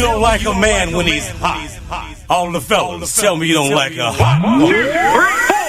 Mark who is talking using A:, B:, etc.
A: You don't like a man when he's hot. All the fellas tell me you don't like a hot.